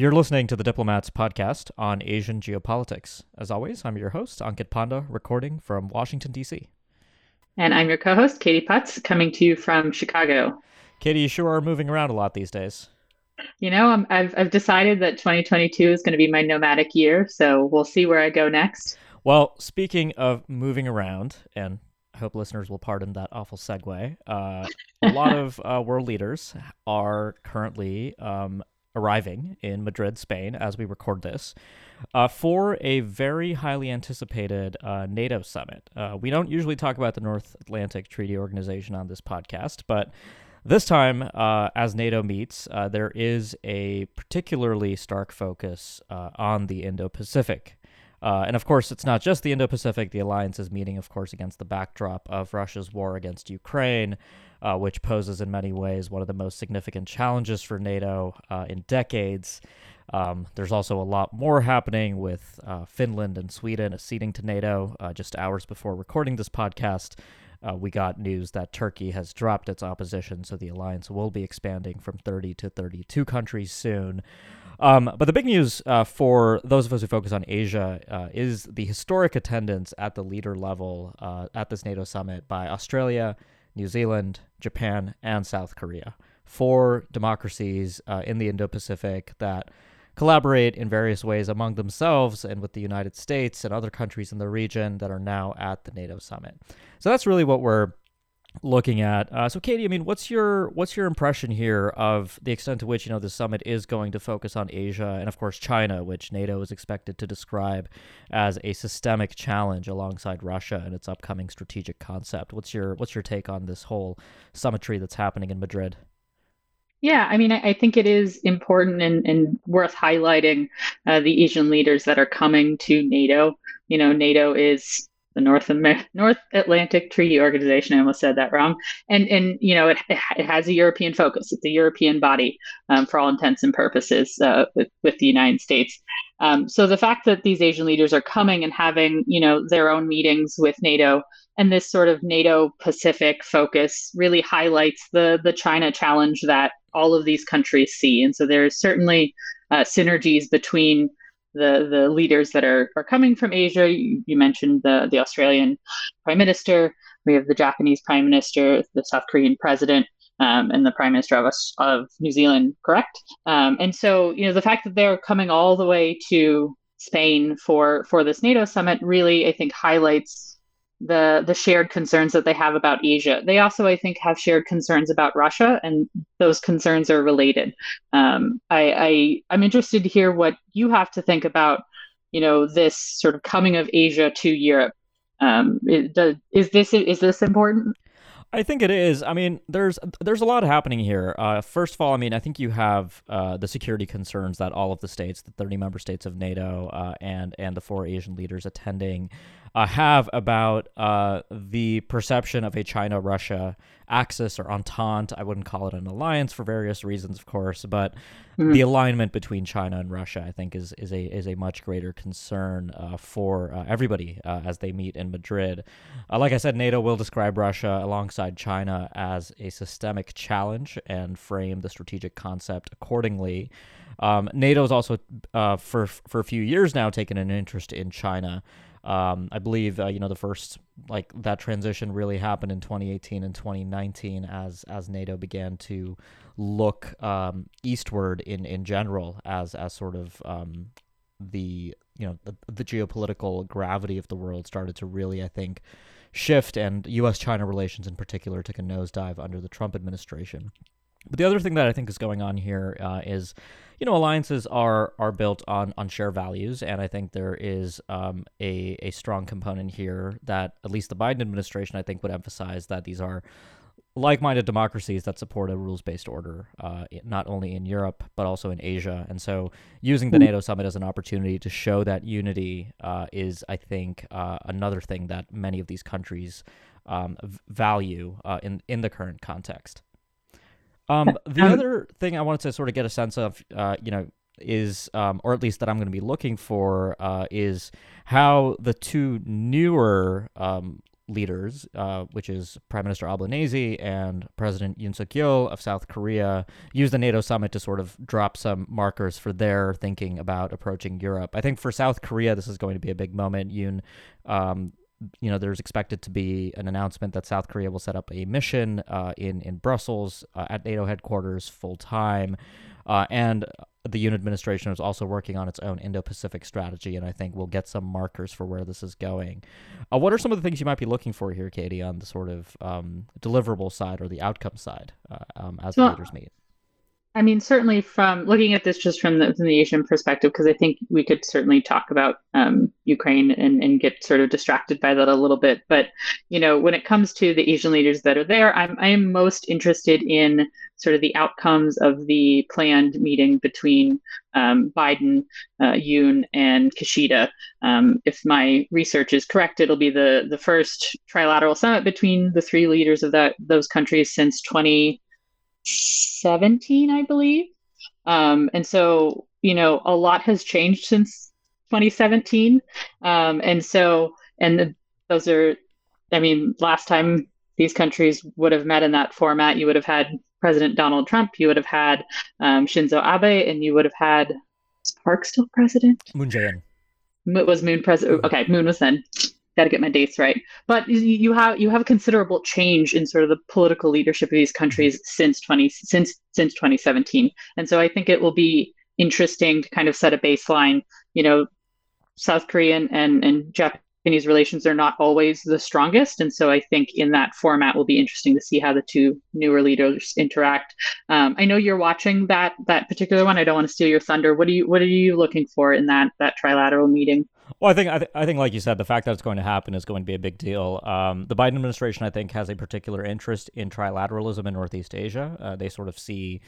You're listening to the Diplomats podcast on Asian geopolitics. As always, I'm your host, Ankit Panda, recording from Washington, D.C. And I'm your co host, Katie Putz, coming to you from Chicago. Katie, you sure are moving around a lot these days. You know, i have I've decided that 2022 is going to be my nomadic year, so we'll see where I go next. Well, speaking of moving around, and I hope listeners will pardon that awful segue, uh, a lot of uh, world leaders are currently um, arriving in Madrid, Spain, as we record this, uh, for a very highly anticipated uh, NATO summit. Uh, we don't usually talk about the North Atlantic Treaty Organization on this podcast, but this time, uh, as NATO meets, uh, there is a particularly stark focus uh, on the Indo Pacific. And of course, it's not just the Indo Pacific. The alliance is meeting, of course, against the backdrop of Russia's war against Ukraine, uh, which poses in many ways one of the most significant challenges for NATO uh, in decades. Um, there's also a lot more happening with uh, Finland and Sweden acceding to NATO. Uh, just hours before recording this podcast, uh, we got news that Turkey has dropped its opposition, so the alliance will be expanding from 30 to 32 countries soon. Um, but the big news uh, for those of us who focus on Asia uh, is the historic attendance at the leader level uh, at this NATO summit by Australia, New Zealand, Japan, and South Korea. Four democracies uh, in the Indo Pacific that collaborate in various ways among themselves and with the United States and other countries in the region that are now at the NATO summit. So that's really what we're looking at. Uh, so, Katie, I mean, what's your what's your impression here of the extent to which you know the summit is going to focus on Asia and, of course, China, which NATO is expected to describe as a systemic challenge alongside Russia and its upcoming strategic concept. What's your what's your take on this whole summitry that's happening in Madrid? Yeah, I mean, I, think it is important and, and worth highlighting uh, the Asian leaders that are coming to NATO. You know, NATO is the North Amer- North Atlantic Treaty Organization. I almost said that wrong. And and you know it, it has a European focus. It's a European body um, for all intents and purposes uh, with with the United States. Um, so the fact that these Asian leaders are coming and having you know their own meetings with NATO and this sort of NATO Pacific focus really highlights the the China challenge that all of these countries see. And so there's certainly uh, synergies between the the leaders that are are coming from Asia. You, you, mentioned the the Australian Prime Minister. We have the Japanese Prime Minister, the South Korean President, um, and the Prime Minister of of New Zealand. Correct. Um, and so you know the fact that they're coming all the way to Spain for for this NATO summit really I think highlights the the shared concerns that they have about Asia. They also, I think, have shared concerns about Russia, and those concerns are related. Um, I, I I'm interested to hear what you have to think about, you know, this sort of coming of Asia to Europe. Um, is, is this is this important? I think it is. I mean, there's there's a lot happening here. Uh, first of all, I mean, I think you have uh, the security concerns that all of the states, the 30 member states of NATO, uh, and and the four Asian leaders attending, uh, have about uh, the perception of a China Russia axis or entente. I wouldn't call it an alliance for various reasons, of course, but mm. the alignment between China and Russia, I think, is is a is a much greater concern uh, for uh, everybody uh, as they meet in Madrid. Uh, like I said, NATO will describe Russia alongside China as a systemic challenge and frame the strategic concept accordingly. Um, NATO has also, uh, for for a few years now, taken an interest in China. Um, I believe uh, you know the first like that transition really happened in 2018 and 2019 as as NATO began to look um, eastward in in general as as sort of um, the you know the, the geopolitical gravity of the world started to really I think shift and U.S. China relations in particular took a nosedive under the Trump administration. But the other thing that I think is going on here uh, is, you know, alliances are are built on on shared values, and I think there is um, a a strong component here that at least the Biden administration I think would emphasize that these are like-minded democracies that support a rules-based order, uh, not only in Europe but also in Asia. And so, using the mm. NATO summit as an opportunity to show that unity uh, is, I think, uh, another thing that many of these countries um, value uh, in in the current context. Um, the um, other thing I wanted to sort of get a sense of, uh, you know, is, um, or at least that I'm going to be looking for, uh, is how the two newer um, leaders, uh, which is Prime Minister Albanese and President Yoon Suk Yeol of South Korea, use the NATO summit to sort of drop some markers for their thinking about approaching Europe. I think for South Korea, this is going to be a big moment. Yoon um, you know, there's expected to be an announcement that South Korea will set up a mission uh, in in Brussels uh, at NATO headquarters full time, uh, and the Yoon administration is also working on its own Indo-Pacific strategy, and I think we'll get some markers for where this is going. Uh, what are some of the things you might be looking for here, Katie, on the sort of um, deliverable side or the outcome side uh, um, as so, leaders meet? I mean, certainly from looking at this just from the, from the Asian perspective, because I think we could certainly talk about um, Ukraine and, and get sort of distracted by that a little bit. But, you know, when it comes to the Asian leaders that are there, I'm, I am most interested in sort of the outcomes of the planned meeting between um, Biden, uh, Yoon, and Kishida. Um, if my research is correct, it'll be the, the first trilateral summit between the three leaders of that those countries since 20- 17, I believe. Um, and so, you know, a lot has changed since 2017. Um, and so, and the, those are, I mean, last time these countries would have met in that format, you would have had President Donald Trump, you would have had um, Shinzo Abe, and you would have had Park still president? Moon Jae-in. Was Moon president? Okay, Moon was then got to get my dates right. But you have you have a considerable change in sort of the political leadership of these countries mm-hmm. since 20 since since 2017. And so I think it will be interesting to kind of set a baseline. You know, South Korean and and Japanese relations are not always the strongest, and so I think in that format will be interesting to see how the two newer leaders interact. Um, I know you're watching that that particular one. I don't want to steal your thunder. What are you What are you looking for in that that trilateral meeting? Well, I think I, th- I, think, like you said, the fact that it's going to happen is going to be a big deal. Um, the Biden administration, I think, has a particular interest in trilateralism in Northeast Asia. Uh, they sort of see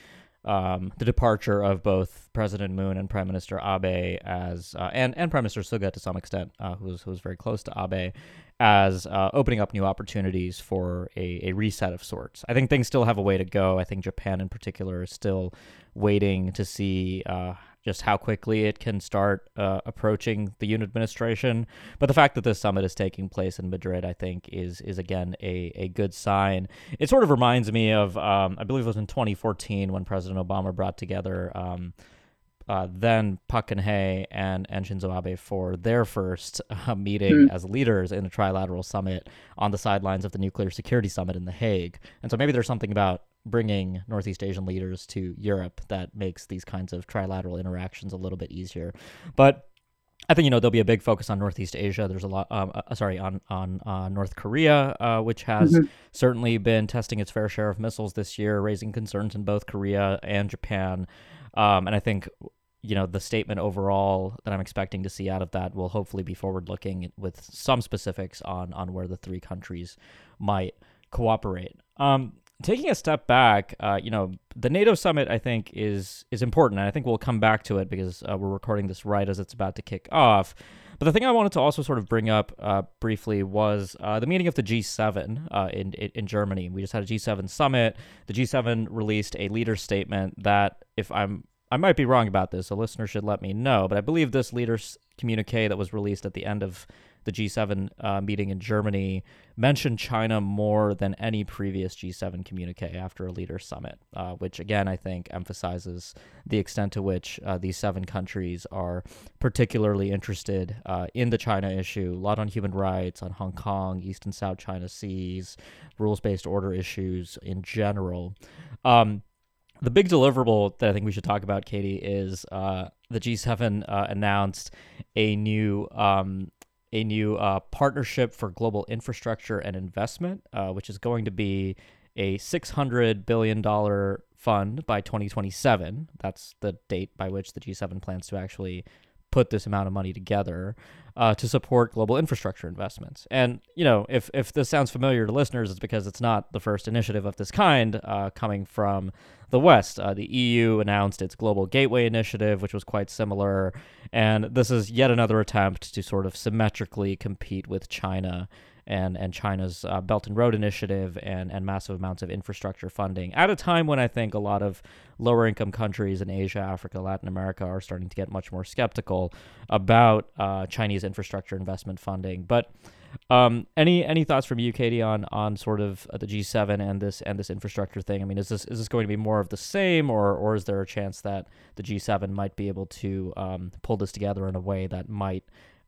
um, the departure of both President Moon and Prime Minister Abe as, uh, and and Prime Minister Suga to some extent, uh, who's who's very close to Abe, as uh, opening up new opportunities for a, a reset of sorts. I think things still have a way to go. I think Japan, in particular, is still waiting to see uh, just how quickly it can start uh, approaching the Yoon administration. But the fact that this summit is taking place in Madrid, I think, is is again a, a good sign. It sort of reminds me of um, I believe it was in 2014 when President Obama brought together. Um, uh, then Park Geun-hye and, and Shinzo Abe for their first uh, meeting mm. as leaders in a trilateral summit on the sidelines of the nuclear security summit in The Hague. And so maybe there's something about bringing Northeast Asian leaders to Europe that makes these kinds of trilateral interactions a little bit easier. But I think you know there'll be a big focus on Northeast Asia. There's a lot, um, uh, sorry, on on uh, North Korea, uh, which has mm-hmm. certainly been testing its fair share of missiles this year, raising concerns in both Korea and Japan. Um, and I think you know the statement overall that I'm expecting to see out of that will hopefully be forward looking with some specifics on on where the three countries might cooperate. Um, taking a step back, uh, you know, the NATO summit I think is is important, and I think we'll come back to it because uh, we're recording this right as it's about to kick off. But the thing I wanted to also sort of bring up uh, briefly was uh, the meeting of the G7 uh, in in Germany. We just had a G7 summit. The G7 released a leader statement that, if I'm I might be wrong about this, a listener should let me know, but I believe this leader's communique that was released at the end of the G7 uh, meeting in Germany, mentioned China more than any previous G7 communique after a leader summit, uh, which again, I think emphasizes the extent to which uh, these seven countries are particularly interested uh, in the China issue, a lot on human rights, on Hong Kong, East and South China Seas, rules based order issues in general. Um, the big deliverable that I think we should talk about, Katie, is uh, the G7 uh, announced a new um, a new uh, partnership for global infrastructure and investment, uh, which is going to be a $600 billion fund by 2027. That's the date by which the G7 plans to actually put this amount of money together uh, to support global infrastructure investments. And you know, if if this sounds familiar to listeners, it's because it's not the first initiative of this kind uh, coming from the West. Uh, the EU announced its Global Gateway Initiative, which was quite similar, and this is yet another attempt to sort of symmetrically compete with China and and China's uh, Belt and Road Initiative and and massive amounts of infrastructure funding at a time when I think a lot of lower income countries in Asia, Africa, Latin America are starting to get much more skeptical about uh, Chinese infrastructure investment funding. But um, any any thoughts from you, Katie, on on sort of uh, the G7 and this and this infrastructure thing? I mean, is this is this going to be more of the same, or or is there a chance that the G7 might be able to um, pull this together in a way that might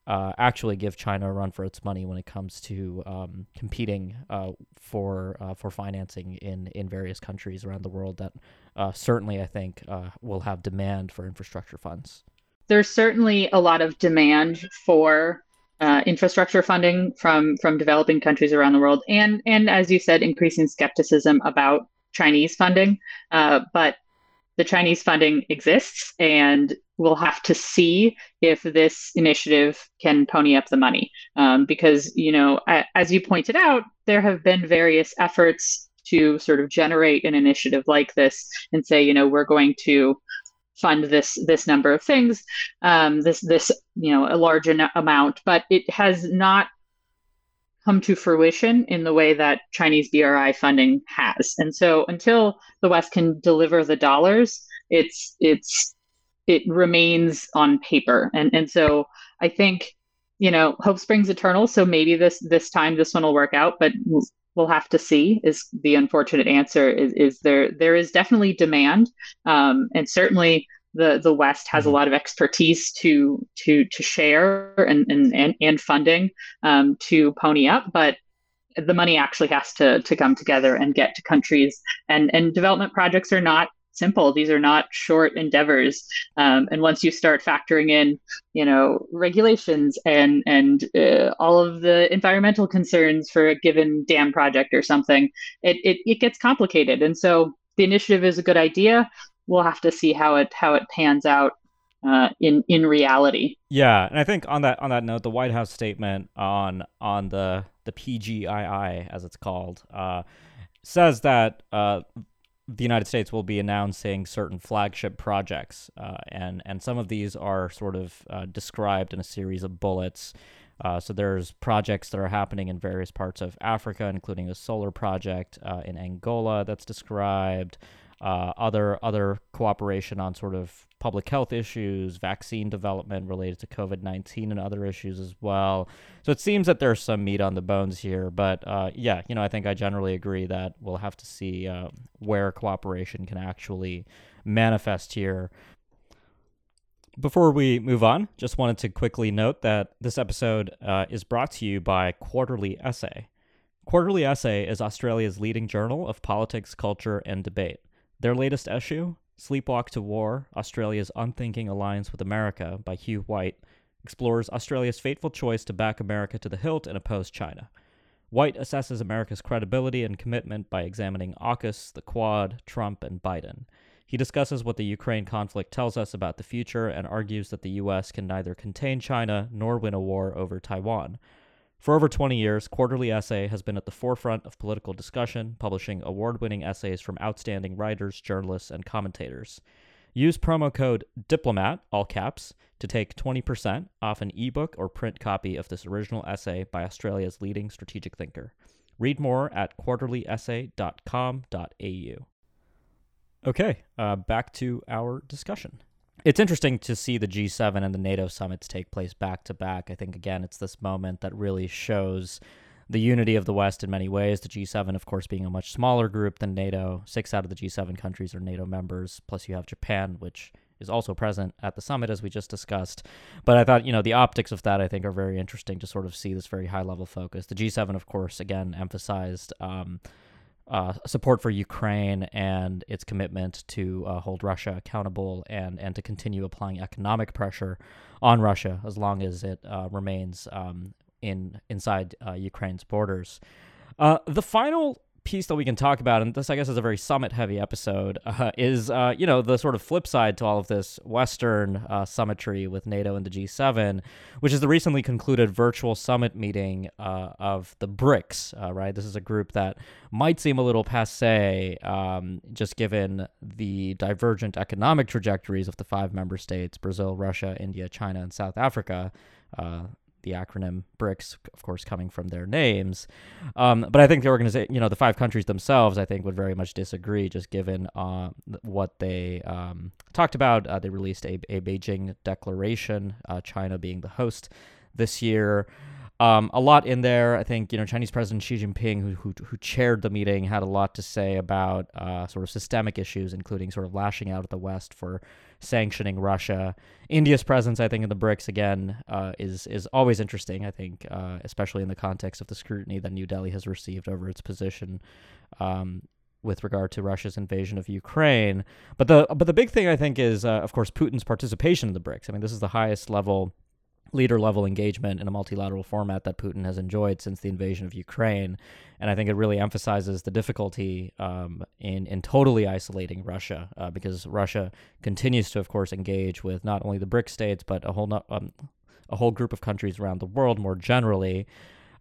uh, actually give China a run for its money when it comes to um, competing uh, for uh, for financing in in various countries around the world that uh, certainly I think uh, will have demand for infrastructure funds. There's certainly a lot of demand for uh, infrastructure funding from from developing countries around the world, and and as you said, increasing skepticism about Chinese funding. but the Chinese funding exists, and we'll have to see if this initiative can pony up the money. Um, because, you know, as you pointed out, there have been various efforts to sort of generate an initiative like this and say, you know, we're going to fund this this number of things, um, this this you know a large amount, but it has not come to fruition in the way that Chinese BRI funding has. And so until the West can deliver the dollars, it's it's it remains on paper. And and so I think, you know, hope springs eternal. So maybe this this time this one will work out, but we'll have to see is the unfortunate answer is, is there there is definitely demand um, and certainly the the West has a mm-hmm. lot of expertise to to to share and and and, and funding um, to pony up, but the money actually has to to come together and get to countries. And and development projects are not simple. These are not short endeavors. Um, and once you start factoring in, you know, regulations and and uh, all of the environmental concerns for a given dam project or something, it, it it gets complicated. And so the initiative is a good idea we'll have to see how it how it pans out uh, in in reality. Yeah, and I think on that on that note, the White House statement on on the the PGII as it's called uh, says that uh, the United States will be announcing certain flagship projects, uh, and and some of these are sort of uh, described in a series of bullets. Uh, so there's projects that are happening in various parts of Africa, including a solar project in Angola that's described uh, other other cooperation on sort of public health issues, vaccine development related to COVID nineteen, and other issues as well. So it seems that there's some meat on the bones here. But uh, yeah, you know, I think I generally agree that we'll have to see uh, where cooperation can actually manifest here. Before we move on, just wanted to quickly note that this episode uh, is brought to you by Quarterly Essay. Quarterly Essay is Australia's leading journal of politics, culture, and debate. Their latest issue, Sleepwalk to War Australia's Unthinking Alliance with America by Hugh White, explores Australia's fateful choice to back America to the hilt and oppose China. White assesses America's credibility and commitment by examining AUKUS, the Quad, Trump, and Biden. He discusses what the Ukraine conflict tells us about the future and argues that the U.S. can neither contain China nor win a war over Taiwan. For over 20 years, Quarterly Essay has been at the forefront of political discussion, publishing award winning essays from outstanding writers, journalists, and commentators. Use promo code DIPLOMAT, all caps, to take 20% off an ebook or print copy of this original essay by Australia's leading strategic thinker. Read more at quarterlyessay.com.au. Okay, uh, back to our discussion it's interesting to see the G7 and the NATO summits take place back to back. I think, again, it's this moment that really shows the unity of the West in many ways. The G7, of course, being a much smaller group than NATO. Six out of the G7 countries are NATO members, plus you have Japan, which is also present at the summit, as we just discussed. But I thought, you know, the optics of that, I think, are very interesting to sort of see this very high level focus. The G7, of course, again, emphasized. Um, uh, support for Ukraine and its commitment to uh, hold Russia accountable and, and to continue applying economic pressure on Russia as long as it uh, remains um, in inside uh, Ukraine's borders. Uh, the final piece that we can talk about, and this I guess is a very summit heavy episode, uh, is uh, you know the sort of flip side to all of this Western uh, summitry with NATO and the G7, which is the recently concluded virtual summit meeting uh, of the BRICS. Uh, right, this is a group that might seem a little passe, um, just given the divergent economic trajectories of the five member states: Brazil, Russia, India, China, and South Africa. The acronym BRICS, of course, coming from their names. Um, but I think the organization, you know, the five countries themselves, I think would very much disagree, just given uh, what they um, talked about. Uh, they released a, a Beijing declaration, uh, China being the host this year. Um, a lot in there. I think you know Chinese President Xi Jinping, who who, who chaired the meeting, had a lot to say about uh, sort of systemic issues, including sort of lashing out at the West for sanctioning Russia. India's presence, I think, in the BRICS again uh, is is always interesting. I think, uh, especially in the context of the scrutiny that New Delhi has received over its position. Um, with regard to Russia's invasion of Ukraine, but the but the big thing I think is, uh, of course, Putin's participation in the BRICS. I mean, this is the highest level leader level engagement in a multilateral format that Putin has enjoyed since the invasion of Ukraine. And I think it really emphasizes the difficulty um, in, in totally isolating Russia uh, because Russia continues to, of course, engage with not only the BRIC states, but a whole, no, um, a whole group of countries around the world more generally.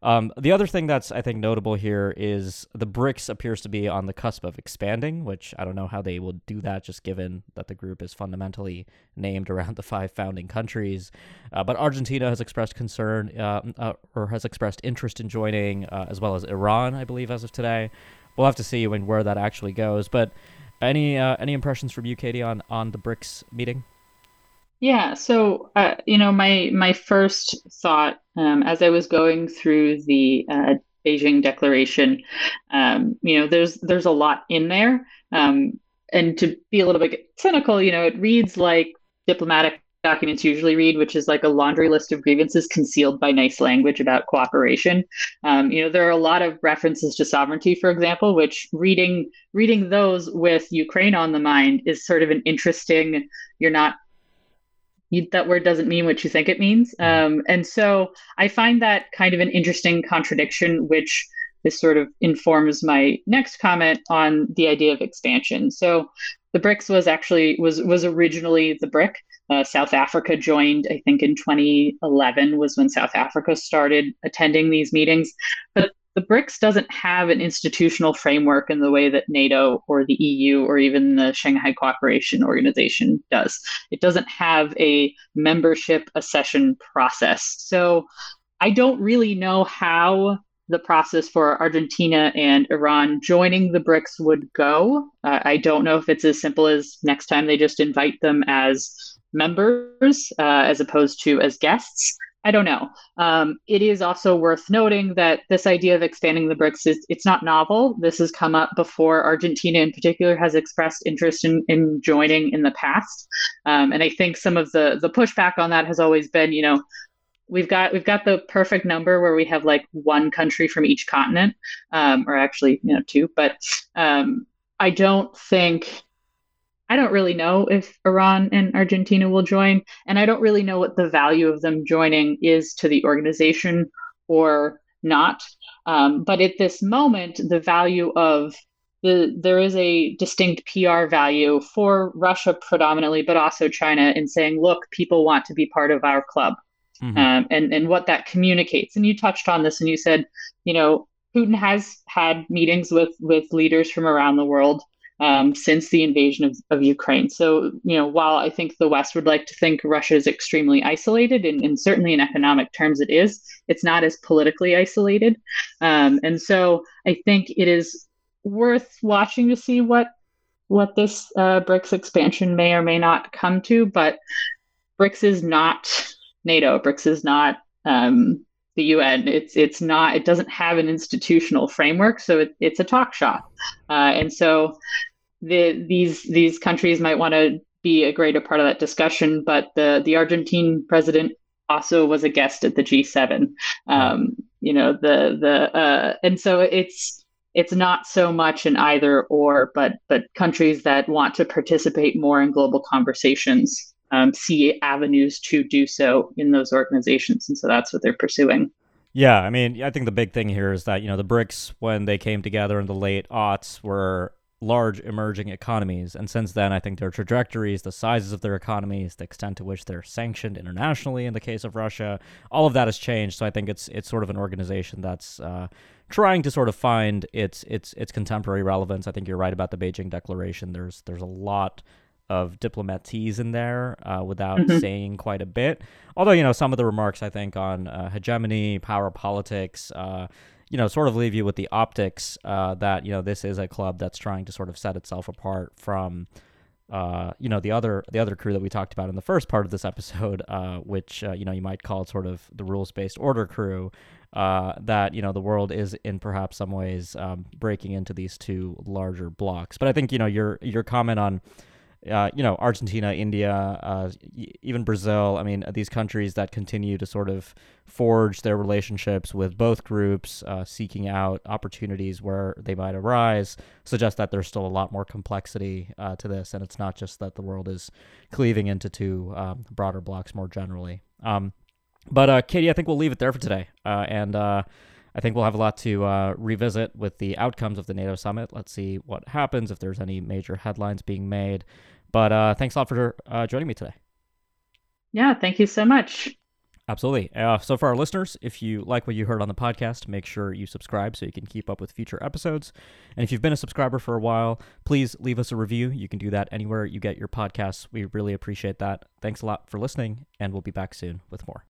Um, the other thing that's I think notable here is the BRICS appears to be on the cusp of expanding, which I don't know how they will do that, just given that the group is fundamentally named around the five founding countries. Uh, but Argentina has expressed concern uh, uh, or has expressed interest in joining, uh, as well as Iran, I believe, as of today. We'll have to see when where that actually goes. But any uh, any impressions from you, Katie, on on the BRICS meeting? Yeah, so uh, you know, my my first thought um, as I was going through the uh, Beijing Declaration, um, you know, there's there's a lot in there, um, and to be a little bit cynical, you know, it reads like diplomatic documents usually read, which is like a laundry list of grievances concealed by nice language about cooperation. Um, you know, there are a lot of references to sovereignty, for example, which reading reading those with Ukraine on the mind is sort of an interesting. You're not you, that word doesn't mean what you think it means. Mm-hmm. Um, and so I find that kind of an interesting contradiction, which this sort of informs my next comment on the idea of expansion. So the BRICS was actually was was originally the BRIC. Uh, South Africa joined, I think, in 2011 was when South Africa started attending these meetings. But the BRICS doesn't have an institutional framework in the way that NATO or the EU or even the Shanghai Cooperation Organization does. It doesn't have a membership accession process. So I don't really know how the process for Argentina and Iran joining the BRICS would go. Uh, I don't know if it's as simple as next time they just invite them as members uh, as opposed to as guests. I don't know. Um, it is also worth noting that this idea of expanding the BRICS is it's not novel. This has come up before. Argentina, in particular, has expressed interest in, in joining in the past, um, and I think some of the the pushback on that has always been, you know, we've got we've got the perfect number where we have like one country from each continent, um, or actually, you know, two. But um, I don't think I don't really know if Iran and Argentina will join, and I don't really know what the value of them joining is to the organization or not. Um, but at this moment, the value of the there is a distinct PR value for Russia predominantly, but also China in saying, look, people want to be part of our club, mm-hmm. um, and and what that communicates. And you touched on this, and you said, you know, Putin has had meetings with with leaders from around the world um, since the invasion of, of Ukraine. So, you know, while I think the West would like to think Russia is extremely isolated, and, and certainly in economic terms it is, it's not as politically isolated. Um, and so I think it is worth watching to see what what this uh, BRICS expansion may or may not come to. But BRICS is not NATO. BRICS is not um, the UN. It's it's not. It doesn't have an institutional framework, so it, it's a talk shop. Uh, and so the, these these countries might want to be a greater part of that discussion. But the the Argentine president also was a guest at the G7. Um, you know the the uh, and so it's it's not so much an either or, but but countries that want to participate more in global conversations um, see avenues to do so in those organizations. And so that's what they're pursuing. Yeah, I mean, I think the big thing here is that, you know, the BRICS, when they came together in the late aughts, were large emerging economies. And since then, I think their trajectories, the sizes of their economies, the extent to which they're sanctioned internationally in the case of Russia, all of that has changed. So I think it's it's sort of an organization that's uh, trying to sort of find its its its contemporary relevance. I think you're right about the Beijing Declaration. There's there's a lot of diplomatese in there uh, without Mhm. saying quite a bit. Although you know some of the remarks I think on uh, hegemony, power politics, uh, you know, sort of leave you with the optics uh, that you know this is a club that's trying to sort of set itself apart from. Uh, you know the other the other crew that we talked about in the first part of this episode, uh, which uh, you know you might call sort of the rules based order crew, uh, that you know the world is in perhaps some ways um, breaking into these two larger blocks. But I think you know your your comment on uh, you know Argentina, India, uh, even Brazil. I mean these countries that continue to sort of forge their relationships with both groups, uh, seeking out opportunities where they might arise, suggest that there's still a lot more complexity uh, to this, and it's not just that the world is cleaving into two um, broader blocks more generally. Um, but uh, Katie, I think we'll leave it there for today, and I think we'll have a lot to uh, revisit with the outcomes of the NATO summit. Let's see what happens if there's any major headlines being made. But uh, thanks a lot for uh, joining me today. Yeah, thank you so much. Absolutely. Uh, so, for our listeners, if you like what you heard on the podcast, make sure you subscribe so you can keep up with future episodes. And if you've been a subscriber for a while, please leave us a review. You can do that anywhere you get your podcasts. We really appreciate that. Thanks a lot for listening, and we'll be back soon with more.